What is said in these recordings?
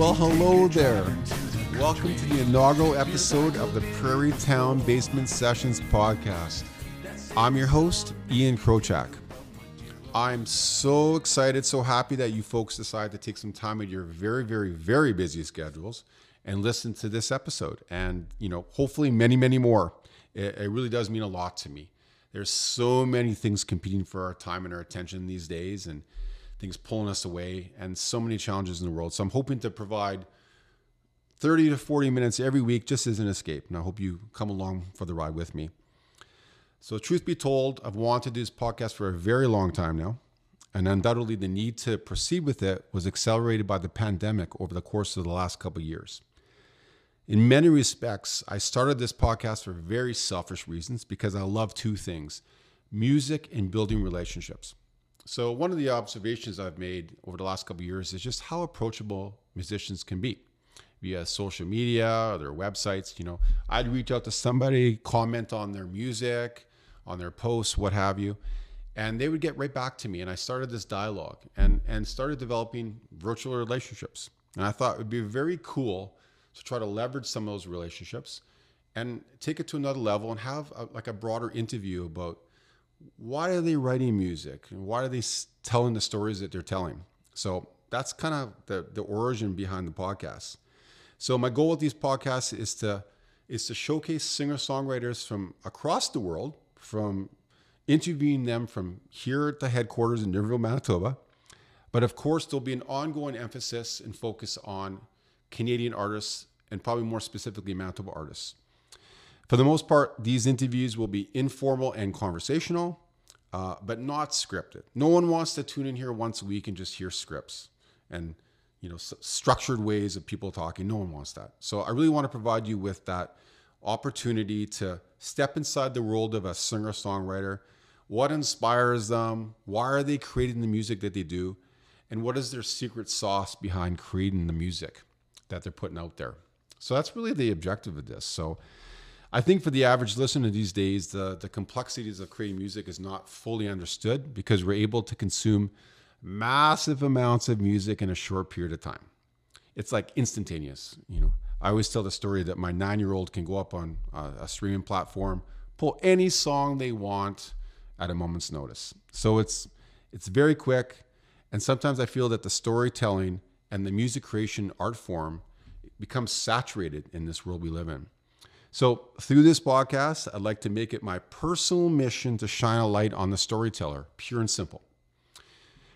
Well, hello there. Welcome to the inaugural episode of the Prairie Town Basement Sessions podcast. I'm your host, Ian Krochak. I'm so excited, so happy that you folks decided to take some time out of your very, very, very busy schedules and listen to this episode. And, you know, hopefully many, many more. It, it really does mean a lot to me. There's so many things competing for our time and our attention these days, and things pulling us away, and so many challenges in the world. So I'm hoping to provide 30 to 40 minutes every week just as an escape. And I hope you come along for the ride with me. So, truth be told, I've wanted to do this podcast for a very long time now. And undoubtedly, the need to proceed with it was accelerated by the pandemic over the course of the last couple of years. In many respects, I started this podcast for very selfish reasons because I love two things music and building relationships. So, one of the observations I've made over the last couple years is just how approachable musicians can be via social media or their websites. You know, I'd reach out to somebody, comment on their music, on their posts, what have you, and they would get right back to me. And I started this dialogue and and started developing virtual relationships. And I thought it would be very cool to try to leverage some of those relationships and take it to another level and have a, like a broader interview about why are they writing music and why are they telling the stories that they're telling. So that's kind of the the origin behind the podcast. So my goal with these podcasts is to is to showcase singer songwriters from across the world, from interviewing them from here at the headquarters in Niverville, Manitoba. But of course, there'll be an ongoing emphasis and focus on Canadian artists and probably more specifically Manitoba artists. For the most part, these interviews will be informal and conversational, uh, but not scripted. No one wants to tune in here once a week and just hear scripts and you know structured ways of people talking. No one wants that. So i really want to provide you with that opportunity to step inside the world of a singer songwriter what inspires them? Why are they creating the music that they do? And what is their secret sauce behind creating the music that they're putting out there? So that's really the objective of this. So I think for the average listener these days, the, the complexities of creating music is not fully understood because we're able to consume massive amounts of music in a short period of time. It's like instantaneous. You know, I always tell the story that my nine-year-old can go up on a, a streaming platform, pull any song they want at a moment's notice. So it's it's very quick, and sometimes I feel that the storytelling and the music creation art form becomes saturated in this world we live in. So, through this podcast, I'd like to make it my personal mission to shine a light on the storyteller, pure and simple.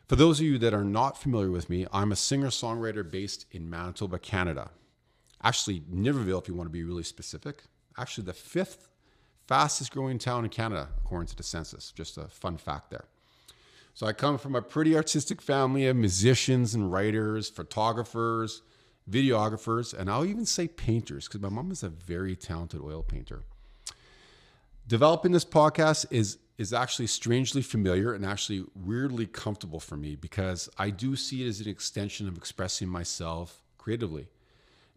For those of you that are not familiar with me, I'm a singer songwriter based in Manitoba, Canada. Actually, Niverville, if you want to be really specific. Actually, the fifth fastest growing town in Canada, according to the census. Just a fun fact there. So I come from a pretty artistic family of musicians and writers, photographers, videographers, and I'll even say painters, because my mom is a very talented oil painter. Developing this podcast is is actually strangely familiar and actually weirdly comfortable for me because I do see it as an extension of expressing myself creatively.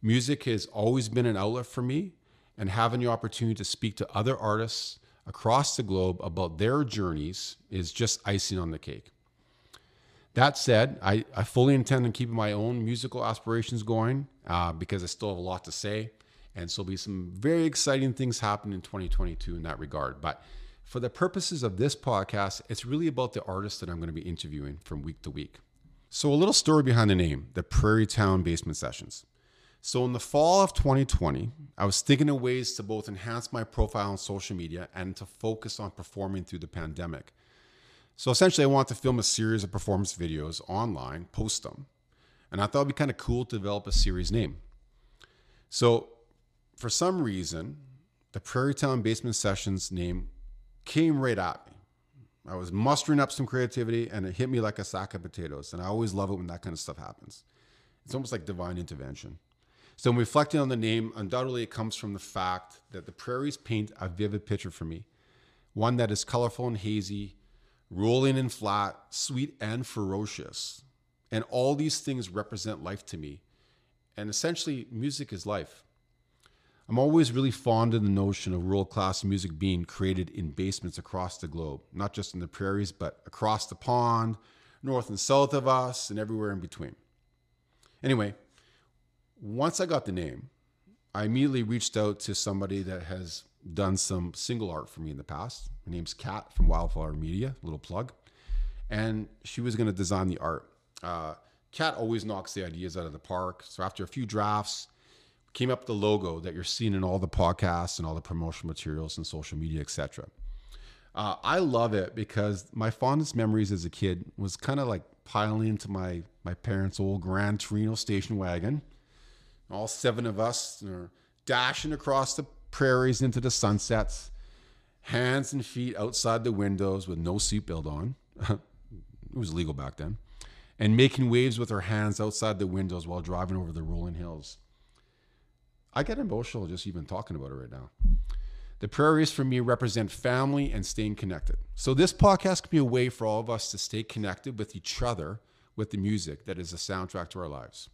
Music has always been an outlet for me, and having the opportunity to speak to other artists across the globe about their journeys is just icing on the cake. That said, I, I fully intend on keeping my own musical aspirations going uh, because I still have a lot to say. And so, there'll be some very exciting things happen in 2022 in that regard. But for the purposes of this podcast, it's really about the artists that I'm going to be interviewing from week to week. So, a little story behind the name the Prairie Town Basement Sessions. So, in the fall of 2020, I was thinking of ways to both enhance my profile on social media and to focus on performing through the pandemic. So, essentially, I wanted to film a series of performance videos online, post them, and I thought it'd be kind of cool to develop a series name. So, for some reason, the Prairie Town Basement Sessions name came right at me. I was mustering up some creativity and it hit me like a sack of potatoes. And I always love it when that kind of stuff happens. It's almost like divine intervention. So, in reflecting on the name, undoubtedly it comes from the fact that the prairies paint a vivid picture for me one that is colorful and hazy, rolling and flat, sweet and ferocious. And all these things represent life to me. And essentially, music is life. I'm always really fond of the notion of world class music being created in basements across the globe, not just in the prairies, but across the pond, north and south of us, and everywhere in between. Anyway, once I got the name, I immediately reached out to somebody that has done some single art for me in the past. Her name's Kat from Wildflower Media, little plug. And she was going to design the art. Uh, Kat always knocks the ideas out of the park. So after a few drafts, came up the logo that you're seeing in all the podcasts and all the promotional materials and social media, etc. Uh, I love it because my fondest memories as a kid was kind of like piling into my my parents' old Gran Torino station wagon. All seven of us are dashing across the prairies into the sunsets, hands and feet outside the windows with no seatbelt on. it was legal back then. And making waves with our hands outside the windows while driving over the rolling hills. I get emotional just even talking about it right now. The prairies for me represent family and staying connected. So this podcast can be a way for all of us to stay connected with each other with the music that is a soundtrack to our lives.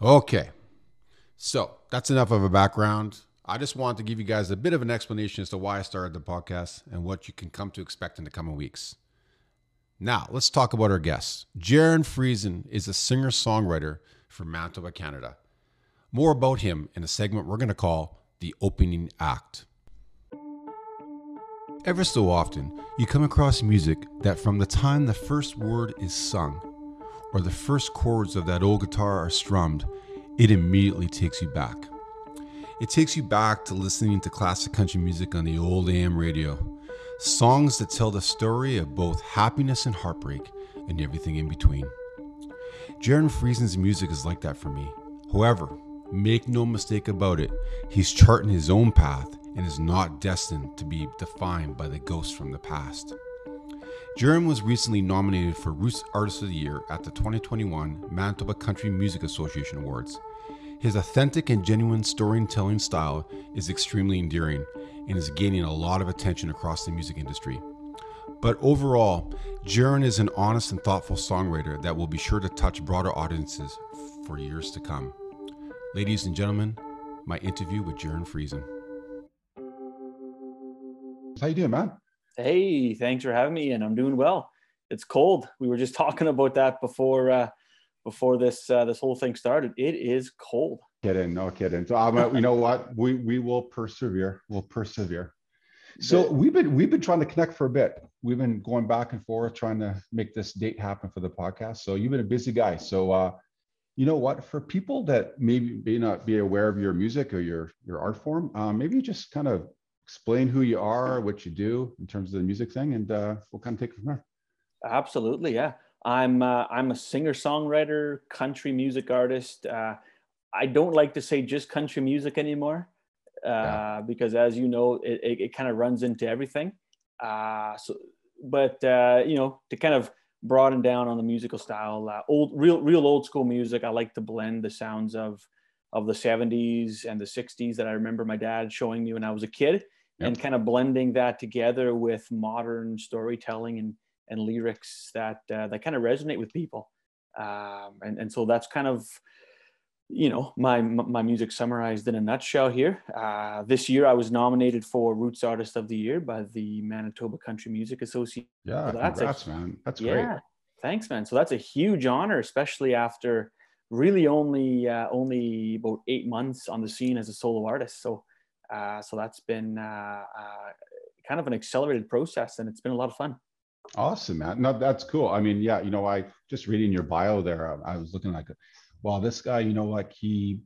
Okay. So that's enough of a background. I just want to give you guys a bit of an explanation as to why I started the podcast and what you can come to expect in the coming weeks. Now, let's talk about our guest. Jaryn Friesen is a singer songwriter from Manitoba, Canada. More about him in a segment we're going to call the opening act. Ever so often, you come across music that from the time the first word is sung or the first chords of that old guitar are strummed, it immediately takes you back. It takes you back to listening to classic country music on the old AM radio, songs that tell the story of both happiness and heartbreak and everything in between. Jaryn Friesen's music is like that for me. However, Make no mistake about it, he's charting his own path and is not destined to be defined by the ghosts from the past. Jaryn was recently nominated for Roots Artist of the Year at the 2021 Manitoba Country Music Association Awards. His authentic and genuine storytelling style is extremely endearing and is gaining a lot of attention across the music industry. But overall, Jaryn is an honest and thoughtful songwriter that will be sure to touch broader audiences for years to come. Ladies and gentlemen, my interview with Jaryn Friesen. How you doing, man? Hey, thanks for having me, and I'm doing well. It's cold. We were just talking about that before uh, before this uh, this whole thing started. It is cold. Kidding, no kidding. So I'm, um, you know what? We we will persevere. We'll persevere. So we've been we've been trying to connect for a bit. We've been going back and forth trying to make this date happen for the podcast. So you've been a busy guy. So uh, you know what for people that maybe may not be aware of your music or your your art form um, maybe just kind of explain who you are what you do in terms of the music thing and uh, we'll kind of take it from there absolutely yeah i'm uh, i'm a singer songwriter country music artist uh, i don't like to say just country music anymore uh, yeah. because as you know it, it, it kind of runs into everything uh, so but uh, you know to kind of broaden down on the musical style. Uh, old, real, real old school music. I like to blend the sounds of of the 70s and the 60s that I remember my dad showing me when I was a kid, yep. and kind of blending that together with modern storytelling and and lyrics that uh, that kind of resonate with people. Um, and and so that's kind of you know my my music summarized in a nutshell here. Uh, this year I was nominated for Roots Artist of the Year by the Manitoba Country Music Association. Yeah, so that's congrats, a, man. That's yeah, great. Thanks, man. So that's a huge honor, especially after really only uh, only about eight months on the scene as a solo artist. So so that's been uh, uh, kind of an accelerated process, and it's been a lot of fun. Awesome, man. No, that's cool. I mean, yeah, you know, I just reading your bio there, I, was looking like well, this guy, you know, like he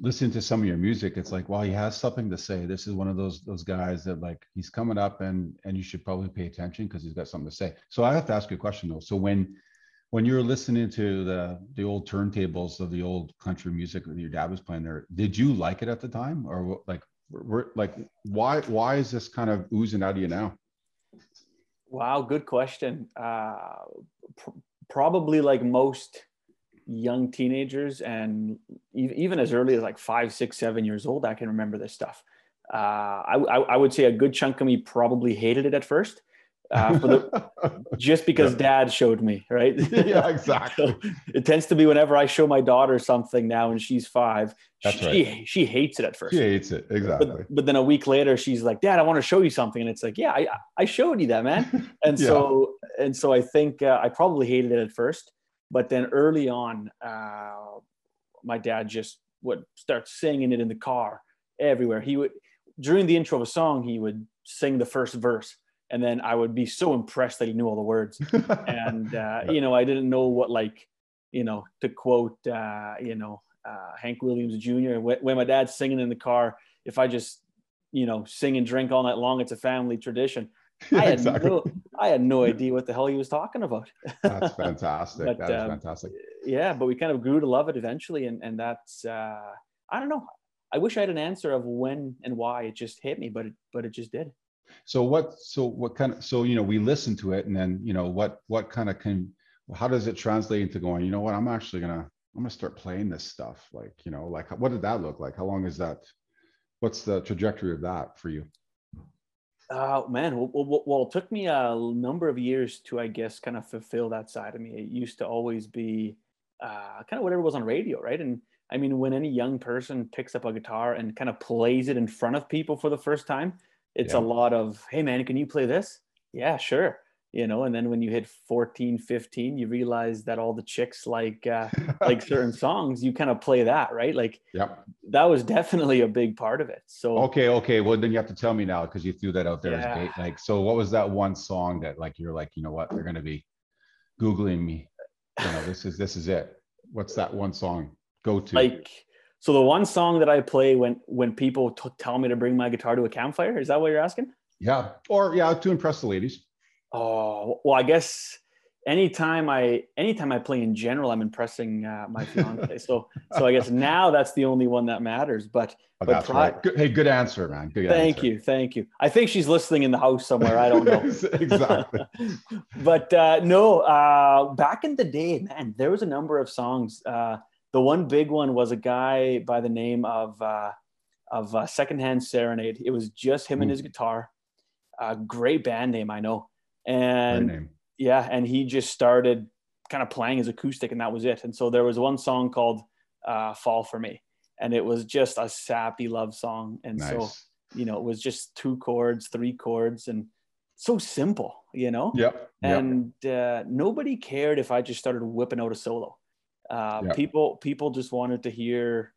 listened to some of your music. It's like, well, he has something to say. This is one of those those guys that like he's coming up and and you should probably pay attention because he's got something to say. So I have to ask you a question though. So when when you were listening to the the old turntables of the old country music that your dad was playing there, did you like it at the time, or like, were, like why why is this kind of oozing out of you now? Wow, good question. Uh, pr- probably like most young teenagers and even as early as like five, six, seven years old, I can remember this stuff. Uh, I, I, would say a good chunk of me probably hated it at first. Uh, the, just because yeah. dad showed me, right? yeah, exactly. so it tends to be whenever I show my daughter something now and she's five, That's she, right. she hates it at first. She hates it. Exactly. But, but, then a week later, she's like, dad, I want to show you something. And it's like, yeah, I, I showed you that, man. And yeah. so, and so I think uh, I probably hated it at first. but then early on, uh, my dad just would start singing it in the car everywhere. He would during the intro of a song, he would sing the first verse, and then I would be so impressed that he knew all the words. and uh, you know, I didn't know what like, you know, to quote, uh, you know, uh, Hank Williams Jr. When, when my dad's singing in the car, if I just, you know, sing and drink all night long, it's a family tradition. I had exactly. no, I had no idea what the hell he was talking about. that's fantastic. but, that is um, fantastic. Yeah, but we kind of grew to love it eventually, and and that's uh, I don't know. I wish I had an answer of when and why it just hit me, but it but it just did. So what? So what kind of? So you know, we listen to it, and then you know, what what kind of can? How does it translate into going? You know what? I'm actually gonna I'm gonna start playing this stuff. Like you know, like what did that look like? How long is that? What's the trajectory of that for you? Oh man, well, well, well, it took me a number of years to, I guess, kind of fulfill that side of me. It used to always be uh, kind of whatever was on radio, right? And I mean, when any young person picks up a guitar and kind of plays it in front of people for the first time, it's yeah. a lot of, hey man, can you play this? Yeah, sure you know and then when you hit 14 15 you realize that all the chicks like uh like certain songs you kind of play that right like yeah that was definitely a big part of it so okay okay well then you have to tell me now because you threw that out there yeah. as like so what was that one song that like you're like you know what they're gonna be googling me you know this is this is it what's that one song go to like so the one song that i play when when people t- tell me to bring my guitar to a campfire is that what you're asking yeah or yeah to impress the ladies Oh well, I guess anytime I anytime I play in general, I'm impressing uh, my fiance. so so I guess now that's the only one that matters. But oh, but that's right. Good, hey, good answer, man. Good thank answer. you, thank you. I think she's listening in the house somewhere. I don't know exactly. but uh, no, uh, back in the day, man, there was a number of songs. The one big one was a guy by the name of uh, of uh, Secondhand Serenade. It was just him Ooh. and his guitar. A great band name, I know and yeah, and he just started kind of playing his acoustic, and that was it. And so there was one song called uh, "Fall for Me," and it was just a sappy love song. And nice. so you know, it was just two chords, three chords, and so simple, you know. Yep. And Uh, nobody cared if I just started whipping out a solo. Uh, yep. People people just wanted to hear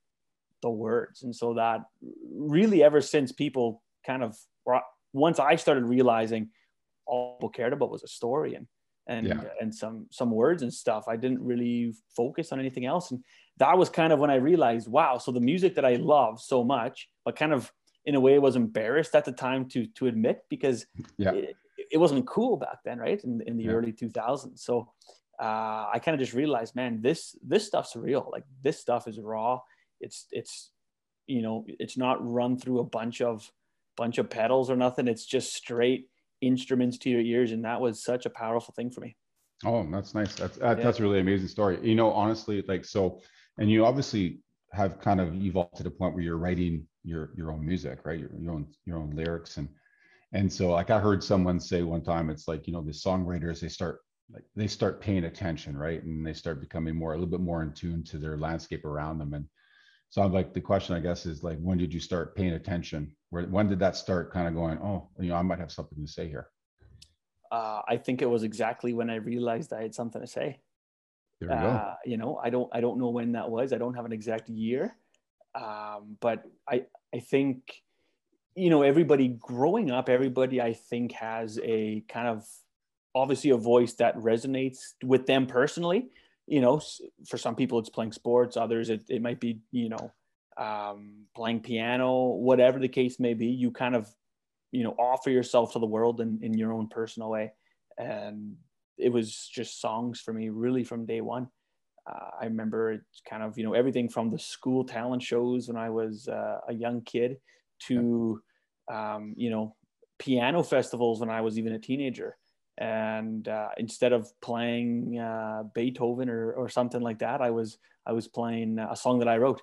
the words, and so that really ever since people kind of once I started realizing all people cared about was a story and and yeah. and some some words and stuff. I didn't really focus on anything else, and that was kind of when I realized, wow. So the music that I love so much, but kind of in a way was embarrassed at the time to to admit because yeah. it, it wasn't cool back then, right? In in the yeah. early 2000s. So uh, I kind of just realized, man, this this stuff's real. Like this stuff is raw. It's it's you know it's not run through a bunch of bunch of pedals or nothing. It's just straight instruments to your ears and that was such a powerful thing for me oh that's nice that's that, yeah. that's a really amazing story you know honestly like so and you obviously have kind of evolved to the point where you're writing your your own music right your, your own your own lyrics and and so like i heard someone say one time it's like you know the songwriters they start like they start paying attention right and they start becoming more a little bit more in tune to their landscape around them and so I'm like the question I guess is like when did you start paying attention? Where when did that start kind of going, oh, you know, I might have something to say here? Uh, I think it was exactly when I realized I had something to say. There we uh, go. You know, I don't I don't know when that was. I don't have an exact year. Um, but I I think you know everybody growing up, everybody I think has a kind of obviously a voice that resonates with them personally you know, for some people it's playing sports, others it, it might be, you know, um, playing piano, whatever the case may be, you kind of, you know, offer yourself to the world in, in your own personal way. And it was just songs for me really from day one. Uh, I remember it's kind of, you know, everything from the school talent shows when I was uh, a young kid to, um, you know, piano festivals when I was even a teenager and uh, instead of playing uh, Beethoven or, or something like that, I was I was playing a song that I wrote.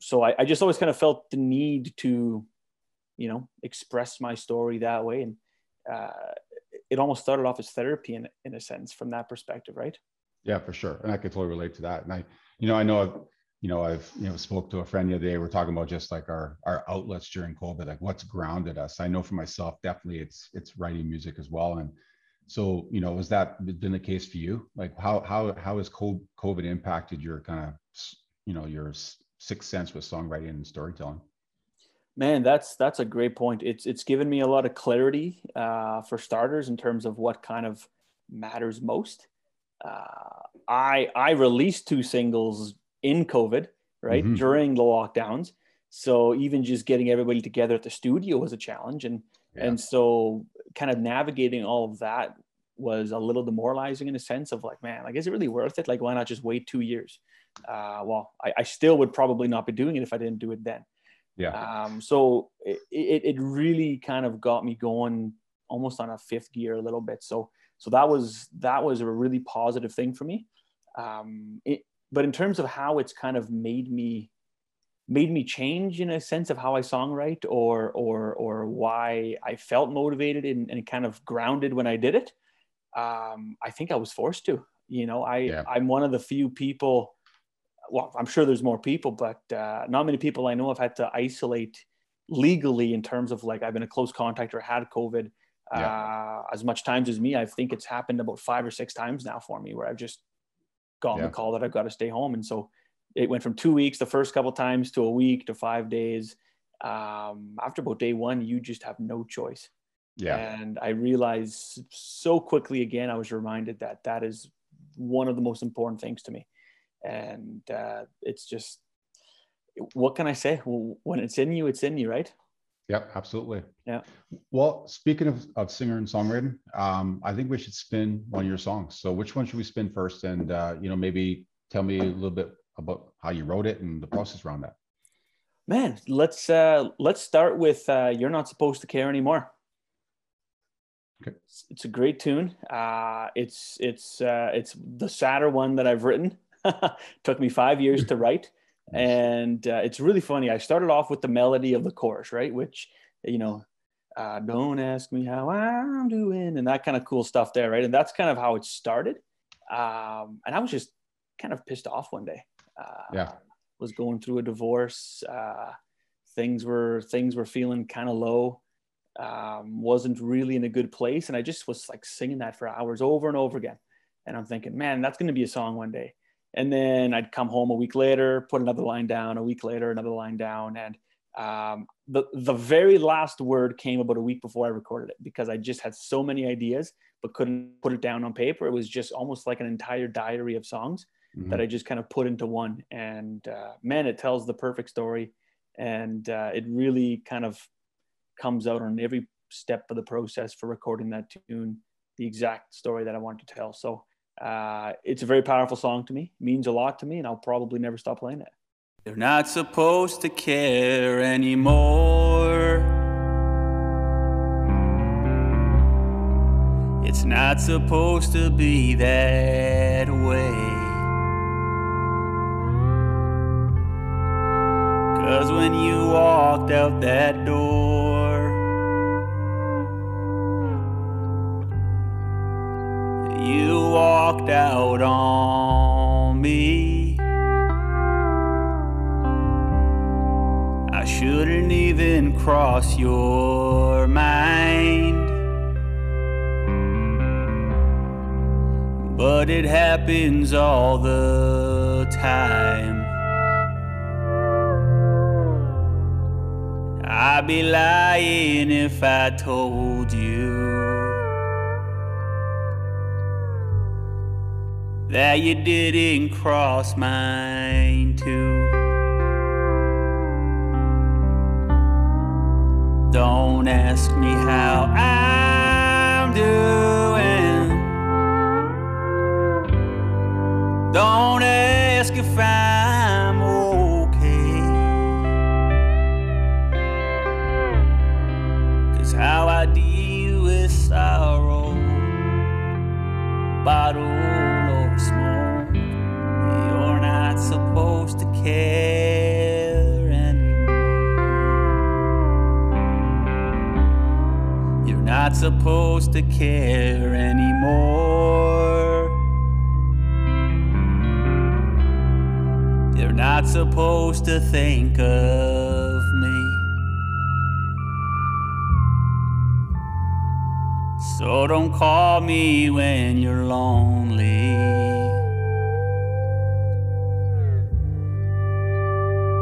So I, I just always kind of felt the need to, you know, express my story that way, and uh, it almost started off as therapy in in a sense from that perspective, right? Yeah, for sure, and I can totally relate to that. And I, you know, I know I've, you know, I've you know spoke to a friend the other day. We're talking about just like our our outlets during COVID, like what's grounded us. I know for myself, definitely it's it's writing music as well, and so you know, was that been the case for you? Like how how how has COVID impacted your kind of you know your sixth sense with songwriting and storytelling? Man, that's that's a great point. It's it's given me a lot of clarity uh, for starters in terms of what kind of matters most. Uh, I I released two singles in COVID, right mm-hmm. during the lockdowns. So even just getting everybody together at the studio was a challenge, and yeah. and so kind of navigating all of that was a little demoralizing in a sense of like, man, like is it really worth it? Like, why not just wait two years? Uh, well, I, I still would probably not be doing it if I didn't do it then. Yeah. Um, so it, it, it really kind of got me going almost on a fifth gear a little bit. So so that was that was a really positive thing for me. Um, it, but in terms of how it's kind of made me made me change in a sense of how I songwrite or or or why I felt motivated and, and kind of grounded when I did it. Um, I think I was forced to. You know, I yeah. I'm one of the few people well, I'm sure there's more people, but uh, not many people I know have had to isolate legally in terms of like I've been a close contact or had COVID yeah. uh, as much times as me. I think it's happened about five or six times now for me where I've just gotten yeah. the call that I've got to stay home. And so it went from two weeks the first couple times to a week to five days. Um, after about day one, you just have no choice. Yeah. And I realized so quickly again, I was reminded that that is one of the most important things to me and uh, it's just what can I say? When it's in you, it's in you, right? Yep, absolutely. Yeah. Well, speaking of, of singer and songwriting, um, I think we should spin one of your songs. So, which one should we spin first? And uh, you know, maybe tell me a little bit about how you wrote it and the process around that. Man, let's uh, let's start with uh, "You're Not Supposed to Care Anymore." Okay. It's, it's a great tune. Uh, it's it's uh, it's the sadder one that I've written. Took me five years to write. And uh, it's really funny. I started off with the melody of the chorus, right? Which, you know, uh, don't ask me how I'm doing and that kind of cool stuff there, right? And that's kind of how it started. Um, and I was just kind of pissed off one day. Uh, yeah. Was going through a divorce. Uh, things were things were feeling kind of low. Um, wasn't really in a good place, and I just was like singing that for hours over and over again. And I'm thinking, man, that's going to be a song one day and then I'd come home a week later, put another line down. A week later, another line down, and um, the the very last word came about a week before I recorded it because I just had so many ideas but couldn't put it down on paper. It was just almost like an entire diary of songs mm-hmm. that I just kind of put into one. And uh, man, it tells the perfect story, and uh, it really kind of comes out on every step of the process for recording that tune, the exact story that I want to tell. So uh, it's a very powerful song to me, means a lot to me, and I'll probably never stop playing it. They're not supposed to care anymore. It's not supposed to be that way. When you walked out that door, you walked out on me. I shouldn't even cross your mind. But it happens all the time. I'd be lying if I told you. that you didn't cross mine too. Don't ask me how I'm doing. Don't ask if I'm bottle supposed to care anymore. You're not supposed to care anymore. You're not supposed to think of So don't call me when you're lonely.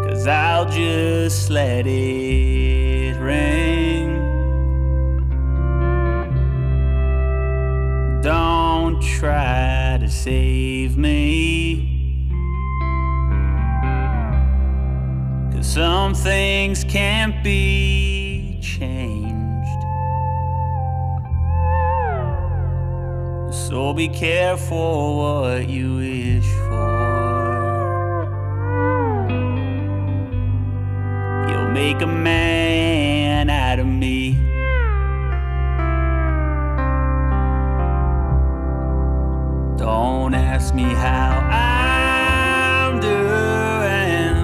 Cause I'll just let it ring. Don't try to save me. Cause some things can't be be careful what you wish for. You'll make a man out of me. Don't ask me how I'm doing.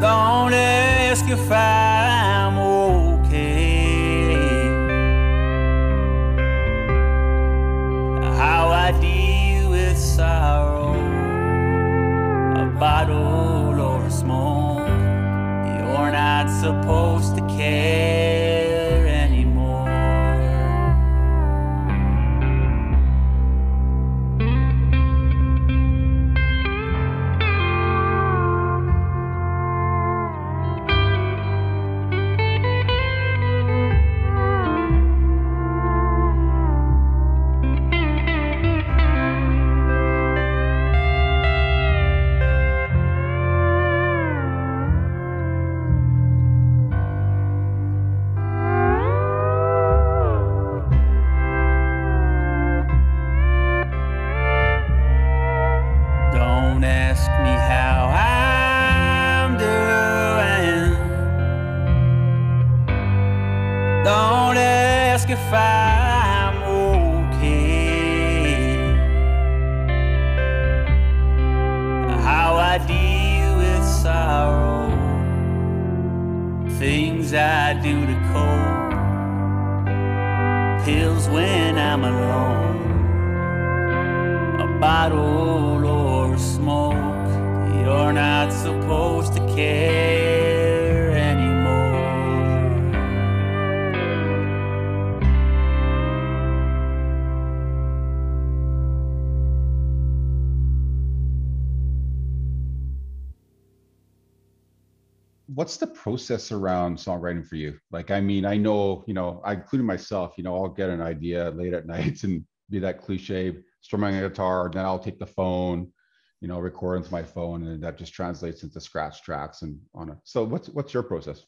Don't ask if I'm I'm okay. How I deal with sorrow. Things I do to cope. Pills when I'm alone a bottle or smoke. You're not supposed to care process around songwriting for you? Like, I mean, I know, you know, I including myself, you know, I'll get an idea late at nights and be that cliche, strumming a guitar, then I'll take the phone, you know, record into my phone, and that just translates into scratch tracks and on it. So, what's what's your process?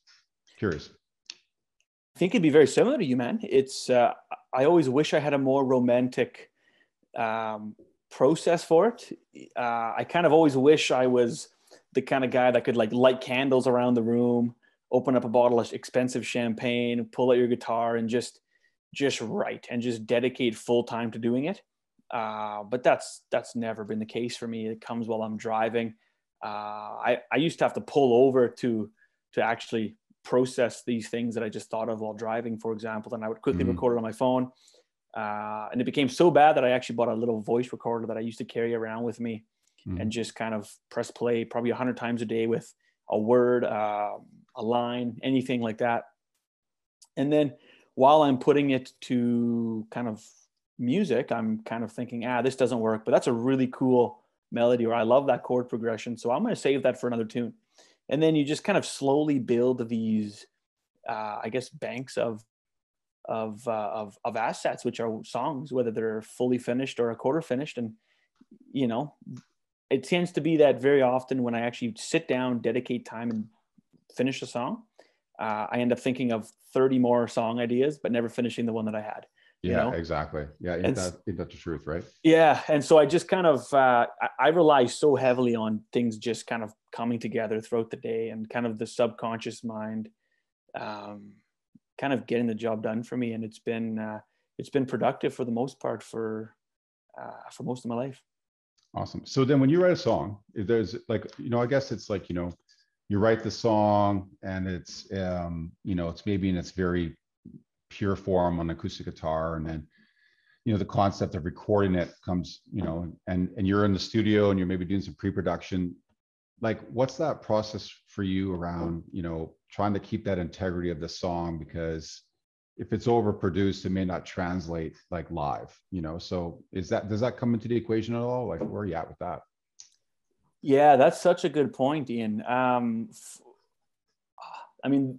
Curious. I think it'd be very similar to you, man. It's uh, I always wish I had a more romantic um, process for it. Uh, I kind of always wish I was the kind of guy that could like light candles around the room, open up a bottle of expensive champagne, pull out your guitar, and just just write and just dedicate full time to doing it. Uh, but that's that's never been the case for me. It comes while I'm driving. Uh, I I used to have to pull over to to actually process these things that I just thought of while driving, for example. And I would quickly Mhm. record it on my phone. Uh, and it became so bad that I actually bought a little voice recorder that I used to carry around with me Mhm. and just kind of press play probably a hundred times a day with a word, uh, a line, anything like that. And then while I'm putting it to kind of music, I'm kind of thinking, ah, this doesn't work, but that's a really cool melody, or I love that chord progression. So I'm going to save that for another tune. And then you just kind of slowly build these, uh, I guess, banks of of, uh, of of assets, which are songs, whether they're fully finished or a quarter finished. And you know, it tends to be that very often when I actually sit down, dedicate time, and finish a song, uh, I end up thinking of 30 more song ideas, but never finishing the one that I had. you Yeah, know? exactly. Yeah, ain't And that, ain't that the truth, right? Yeah, and so I just kind of uh, I, I rely so heavily on things just kind of coming together throughout the day and kind of the subconscious mind, um, kind of getting the job done for me, and it's been uh, it's been productive for the most part for uh, for most of my life. Awesome. So then when you write a song, there's like, you know, I guess it's like, you know, you write the song and it's, um, you know, it's maybe in its very pure form on acoustic guitar. And then, you know, the concept of recording it comes, you know, and, and you're in the studio and you're maybe doing some pre-production. Like, what's that process for you around, you know, trying to keep that integrity of the song? Because if it's overproduced, it may not translate like live, you know. So is that does that come into the equation at all? Like where are you at with that? Yeah, that's such a good point, Ian. Um, I mean,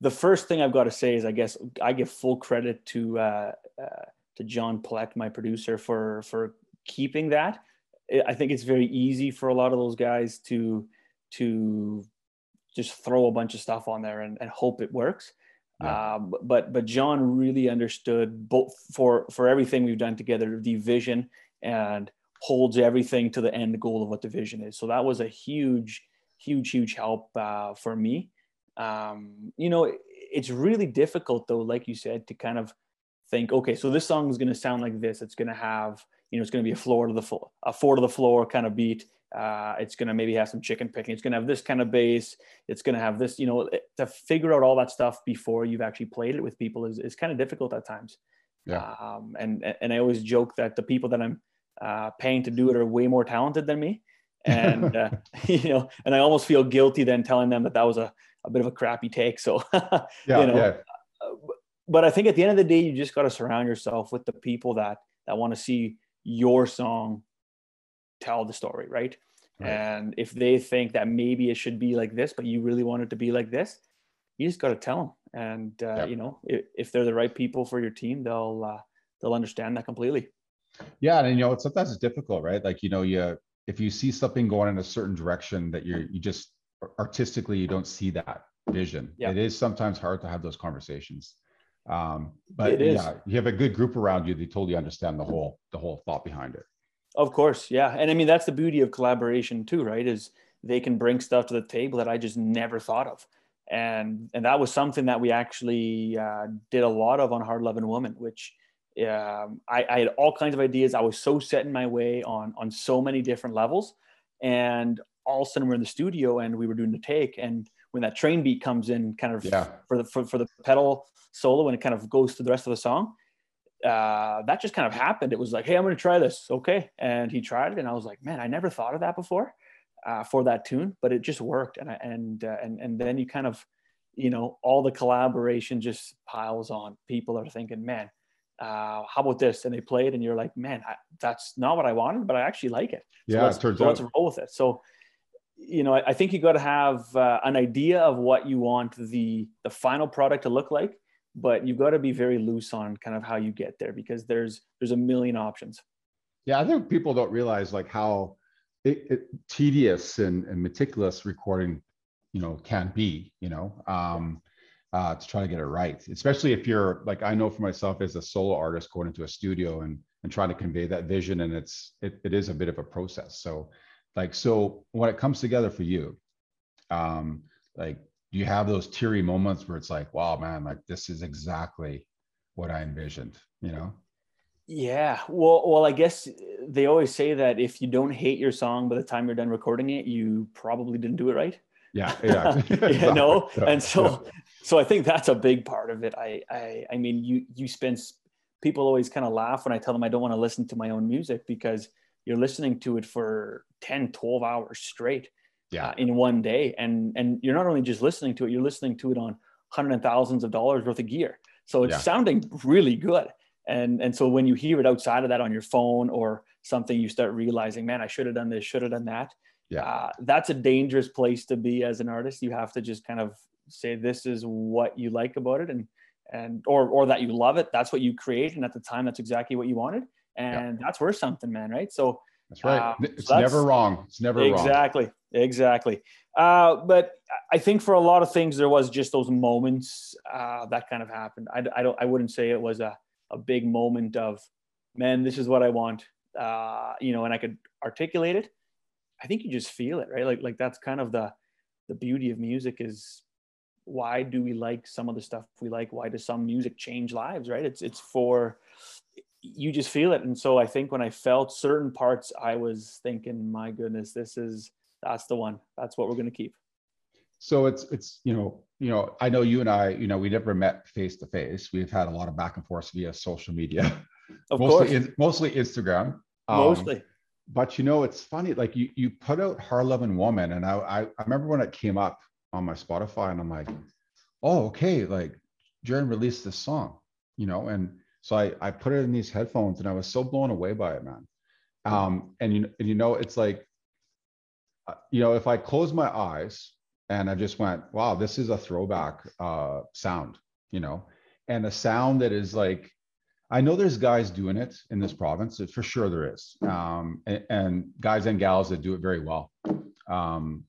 the first thing I've got to say is, I guess I give full credit to uh, uh, to John Plett, my producer, for for keeping that. I think it's very easy for a lot of those guys to to just throw a bunch of stuff on there and, and hope it works. Yeah. Um, but but John really understood both for for everything we've done together the vision and holds everything to the end goal of what the vision is. So that was a huge huge huge help uh, for me. Um, you know, it's really difficult though, like you said, to kind of think, okay, so this song is going to sound like this. It's going to have you know it's going to be a floor to the floor, a four to the floor kind of beat. Uh, it's going to maybe have some chicken picking. It's going to have this kind of bass. It's going to have this, you know, to figure out all that stuff before you've actually played it with people is, is kind of difficult at times. Yeah. Um, and, and I always joke that the people that I'm uh, paying to do it are way more talented than me. And, uh, you know, and I almost feel guilty then telling them that that was a, a bit of a crappy take. So, yeah, you know, yeah. Uh, but I think at the end of the day, you just got to surround yourself with the people that, that want to see your song tell the story, right? right? And if they think that maybe it should be like this, but you really want it to be like this, you just got to tell them. And uh, yep. you know, if, if, they're the right people for your team, they'll uh, they'll understand that completely. Yeah, and you know, sometimes it's difficult, right? Like you know, you if you see something going in a certain direction that you're you just artistically you don't see that vision. Yep. It is sometimes hard to have those conversations. Um, but yeah, you have a good group around you. They totally understand the whole the whole thought behind it. Of course, yeah, and I mean that's the beauty of collaboration too, right? Is they can bring stuff to the table that I just never thought of, and and that was something that we actually uh, did a lot of on Hard Loving Woman, which um, I, I had all kinds of ideas. I was so set in my way on on so many different levels, and all of a sudden we're in the studio and we were doing the take, and when that train beat comes in, kind of yeah. for the for, for the pedal solo, and it kind of goes through the rest of the song uh, that just kind of happened. It was like, hey, I'm going to try this. Okay. And he tried it. And I was like, man, I never thought of that before uh, for that tune, but it just worked. And, I, and, uh, and, and then you kind of, you know, all the collaboration just piles on. People are thinking, man, uh, how about this? And they play it, and you're like, man, I, that's not what I wanted, but I actually like it. So yeah, it turns so out. let's roll with it. So, you know, I, I think you got to have uh, an idea of what you want the the final product to look like, but you've got to be very loose on kind of how you get there because there's there's a million options. Yeah i think people don't realize like how it, it, tedious and, and, meticulous recording you know can be you know um uh, to try to get it right especially if you're like i know for myself as a solo artist going into a studio and and trying to convey that vision and it's it, it is a bit of a process. So like so when it comes together for you um like you have those teary moments where it's like, wow, man, like this is exactly what I envisioned, you know? Yeah. Well, well, I guess they always say that if you don't hate your song by the time you're done recording it, you probably didn't do it right. Yeah. Yeah. yeah no. And so, so I think that's a big part of it. I, I, I mean, you, you spend, people always kind of laugh when I tell them I don't want to listen to my own music because you're listening to it for 10, 12 hours straight yeah. Uh, in one day. And and you're not only just listening to it, you're listening to it on hundreds and thousands of dollars worth of gear. So it's yeah. sounding really good. And and so when you hear it outside of that on your phone or something, you start realizing, man, I should have done this, should have done that. Yeah, uh, that's a dangerous place to be as an artist. You have to just kind of say this is what you like about it, and and or or that you love it. That's what you create, and at the time, that's exactly what you wanted, and yeah. that's worth something, man. Right? So that's right. Um, it's so never wrong. It's never exactly, wrong. Exactly. Uh, but I think for a lot of things, there was just those moments uh, that kind of happened. I, I, don't. I wouldn't say it was a, a big moment of, man, this is what I want. Uh, you know, and I could articulate it. I think you just feel it, right? Like like that's kind of the the beauty of music is why do we like some of the stuff we like? Why does some music change lives, right? It's it's for you just feel it. And so I think when I felt certain parts, I was thinking, my goodness, this is that's the one. That's what we're going to keep. So it's it's you know you know I know you and I you know we never met face to face. We've had a lot of back and forth via social media. Of mostly, course, in, mostly Instagram. Um, mostly. But you know it's funny. Like you you put out Hard Loving Woman, and I, I I remember when it came up on my Spotify, and I'm like, oh okay, like Jaryn released this song, you know, and so I I put it in these headphones and I was so blown away by it, man. Um, and you and you know, it's like, you know, if I close my eyes and I just went, wow, this is a throwback uh, sound, you know, and a sound that is like, I know there's guys doing it in this province, for sure there is, um, and, and, guys and gals that do it very well. Um,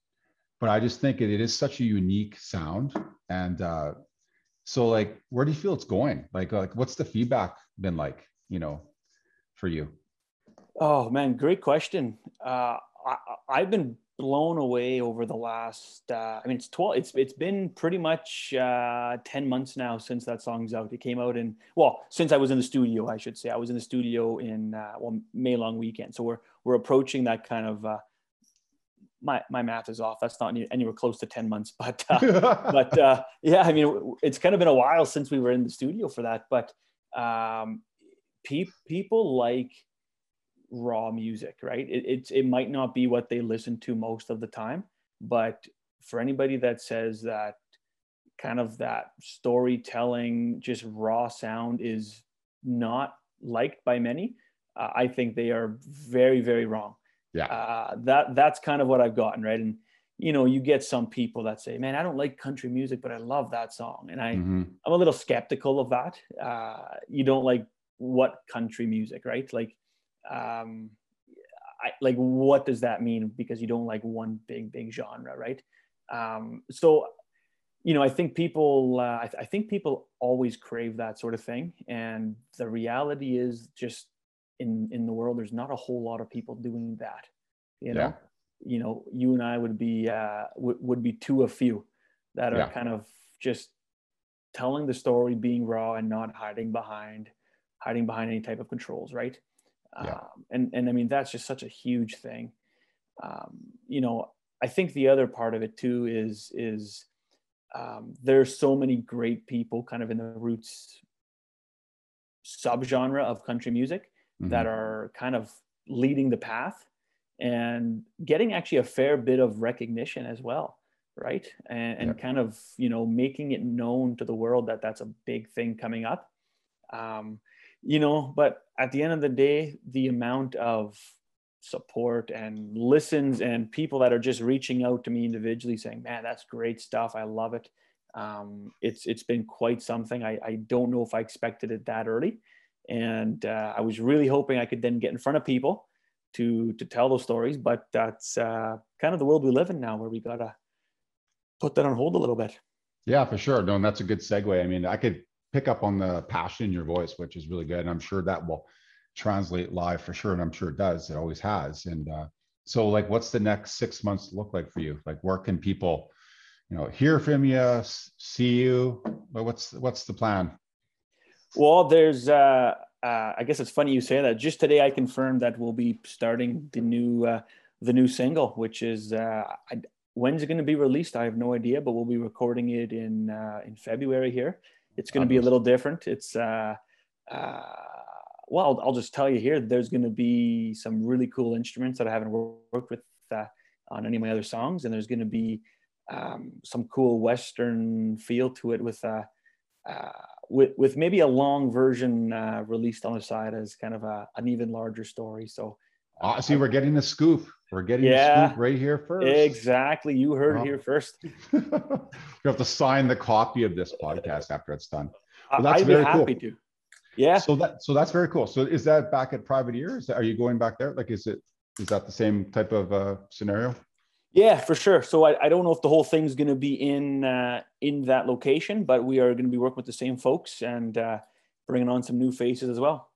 but I just think it, it is such a unique sound, and uh, so like, where do you feel it's going? Like, like what's the feedback been like, you know, for you? Oh man, great question. Uh, I, I've been blown away over the last uh, i mean it's 12 it's it's been pretty much uh, 10 months now since that song's out. It came out in well since i was in the studio i should say. I was in the studio in uh, well may long weekend. So we're we're approaching that kind of uh, my my math is off. That's not anywhere close to 10 months but uh, but uh, yeah i mean it's kind of been a while since we were in the studio for that. But um, pe- people like raw music, right? It, it, it might not be what they listen to most of the time, but for anybody that says that kind of that storytelling, just raw sound is not liked by many, uh, I think they are very, very wrong. Yeah. Uh, that that's kind of what I've gotten, right? And you know, you get some people that say, "Man, I don't like country music, but I love that song," and I mm-hmm. I'm a little skeptical of that. Uh, you don't like what country music, right? Like um, I, like what does that mean? Because you don't like one big big genre right? Um, so you know i think people uh, I, th- I, think people always crave that sort of thing. And the reality is just in in the world there's not a whole lot of people doing that you know? Yeah. you know you and i would be uh, w- would be two of few that are yeah. kind of just telling the story being raw and not hiding behind hiding behind any type of controls right yeah. Um, and and I mean that's just such a huge thing. Um, you know, I think the other part of it too is is um, there's so many great people kind of in the roots subgenre of country music mm-hmm. that are kind of leading the path and getting actually a fair bit of recognition as well right and, and yeah. kind of you know making it known to the world that that's a big thing coming up um, you know but at the end of the day the amount of support and listens and people that are just reaching out to me individually saying man that's great stuff. I love it. Um, it's it's been quite something. I, I don't know if i expected it that early. And uh, i was really hoping i could then get in front of people to to tell those stories but that's uh, kind of the world we live in now where we gotta put that on hold a little bit. Yeah for sure. No and that's a good segue. I mean i could pick up on the passion in your voice, which is really good. And I'm sure that will translate live for sure. And I'm sure it does. It always has. And uh, so, like, what's the next six months look like for you? Like, where can people, you know, hear from you, see you? But what's what's the plan? Well, there's. Uh, uh, I guess it's funny you say that. Just today, I confirmed that we'll be starting the new uh, the new single, which is uh, I, when's it going to be released? I have no idea, but we'll be recording it in uh, in February here. It's going to be a little different. It's uh, uh, well, I'll, I'll, just tell you here. There's going to be some really cool instruments that I haven't worked with uh, on any of my other songs, and there's going to be um, some cool Western feel to it with uh, uh, with with maybe a long version uh, released on the side as kind of a, an even larger story. So, uh, see, we're getting the scoop. We're getting yeah, right here first. Exactly. You heard it here first. you have to sign the copy of this podcast after it's done. Well, that's I'd very be happy cool. to. Yeah. So that so that's very cool. So is that back at Privateer? Is that, are you going back there? Like, is it is that the same type of uh, scenario? Yeah, for sure. So I, I don't know if the whole thing's going to be in uh, in that location, but we are going to be working with the same folks and uh, bringing on some new faces as well.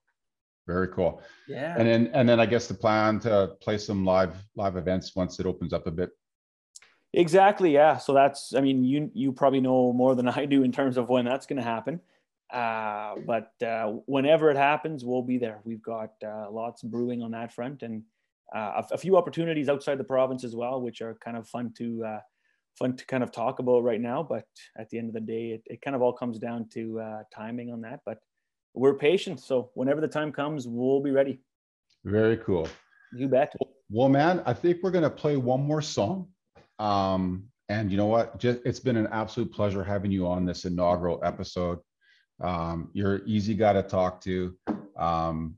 Very cool. Yeah. And then and then I guess the plan to play some live live events once it opens up a bit. Exactly. Yeah. So that's I mean you you probably know more than I do in terms of when that's going to happen. Uh, but uh, whenever it happens, we'll be there. We've got uh, lots brewing on that front and uh, a, a, few opportunities outside the province as well, which are kind of fun to uh, fun to kind of talk about right now. But at the end of the day, it, it kind of all comes down to uh, timing on that. But we're patient. So whenever the time comes, we'll be ready. Very cool. You bet. Well, man, I think we're going to play one more song. Um, And you know what? Just it's been an absolute pleasure having you on this inaugural episode. Um, you're an easy guy to talk to. Um,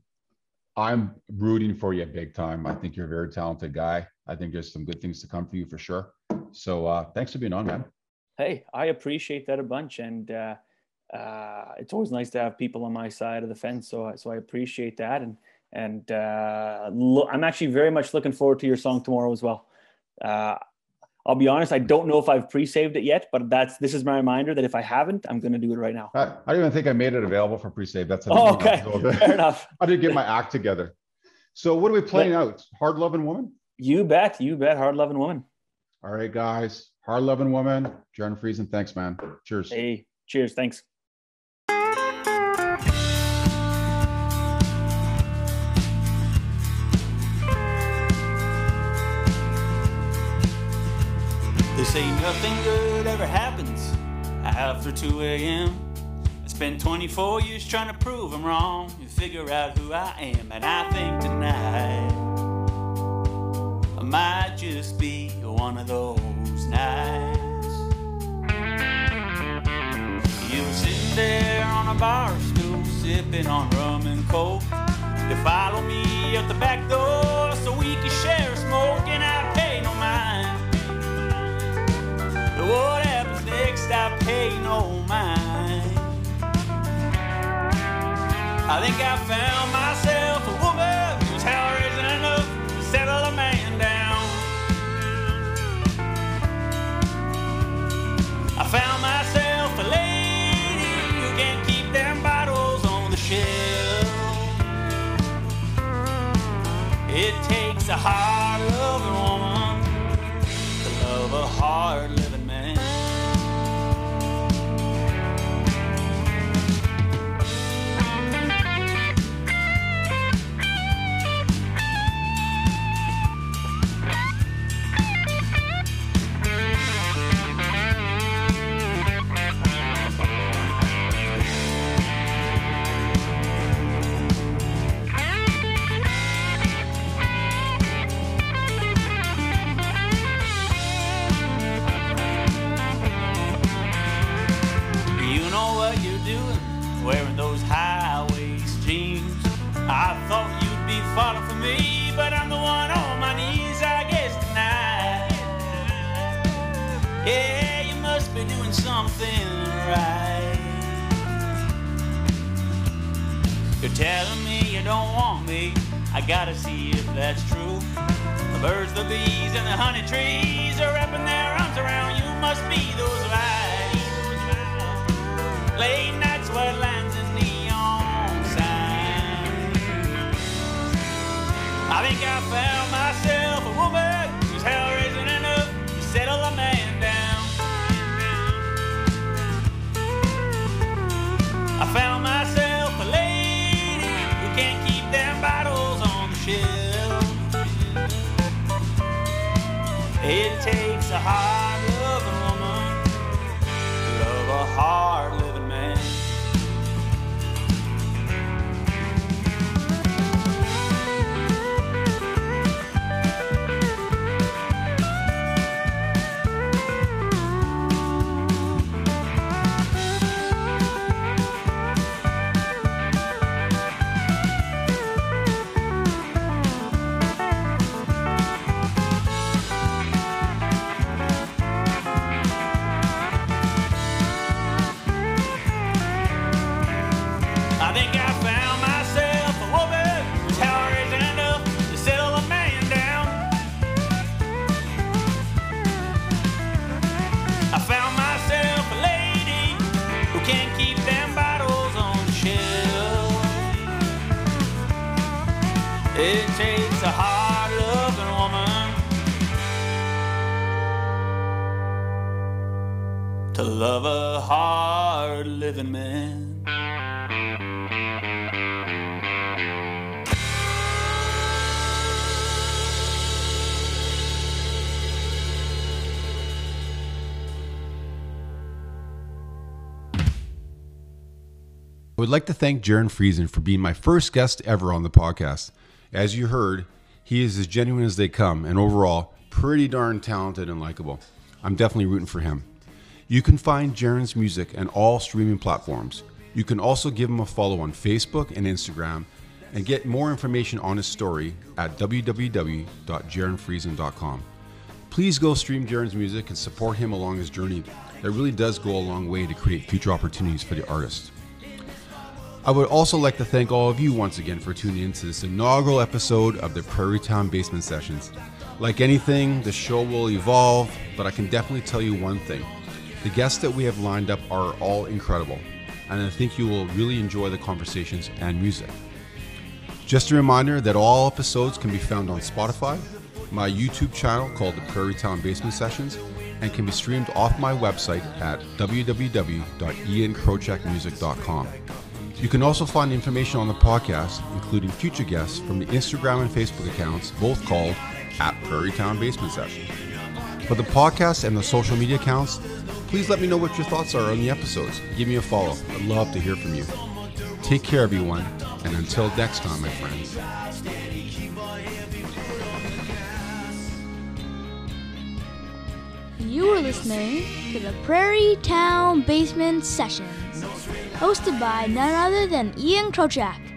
I'm rooting for you big time. I think you're a very talented guy. I think there's some good things to come for you for sure. So uh, thanks for being on, man. Hey, I appreciate that a bunch, and uh, uh, it's always nice to have people on my side of the fence. So, so I appreciate that, and and uh, lo- I'm actually very much looking forward to your song tomorrow as well. Uh, I'll be honest, I don't know if I've pre-saved it yet, but that's this is my reminder that if I haven't, I'm going to do it right now. I, I don't even think I made it available for pre-save. That's Oh, okay, fair enough. I did get my act together. So what are we playing out? Hard loving woman. You bet, you bet. Hard loving woman. All right, guys. Hard loving woman. Jaryn Friesen. Thanks, man. Cheers. Hey, cheers. Thanks. Say nothing good ever happens after 2 a.m. I spent 24 years trying to prove I'm wrong and figure out who I am. And I think tonight I might just be one of those nights. You were sitting there on a bar stool, sipping on rum and coke. You follow me I think I found myself a woman who's hell raising enough to settle a man down. I found myself a lady who can keep them bottles on the shelf. It takes a hard loving woman to love a hard Yeah, you must be doing something right. You're telling me you don't want me. I gotta see if that's true. The birds, the bees, and the honey trees are wrapping their arms around you. Must be those lights. Late nights, white lines, and neon signs. I think I found would like to thank Jaryn Friesen for being my first guest ever on the podcast. As you heard, he is as genuine as they come and overall pretty darn talented and likable. I'm definitely rooting for him. You can find Jaryn's music on all streaming platforms. You can also give him a follow on Facebook and Instagram and get more information on his story at www.jarynfriesen.com. Please go stream Jaryn's music and support him along his journey. That really does go a long way to create future opportunities for the artist. I would also like to thank all of you once again for tuning in to this inaugural episode of the Prairie Town Basement Sessions. Like anything, the show will evolve, but I can definitely tell you one thing. The guests that we have lined up are all incredible, and I think you will really enjoy the conversations and music. Just a reminder that all episodes can be found on Spotify, my YouTube channel called the Prairie Town Basement Sessions, and can be streamed off my website at www.iancrochakmusic.com. You can also find information on the podcast, including future guests, from the Instagram and Facebook accounts, both called at Prairie Town Basement Session. For the podcast and the social media accounts, please let me know what your thoughts are on the episodes. Give me a follow. I'd love to hear from you. Take care, everyone, and until next time, my friends. You are listening to the Prairie Town Basement Sessions, hosted by none other than Ian Krochak.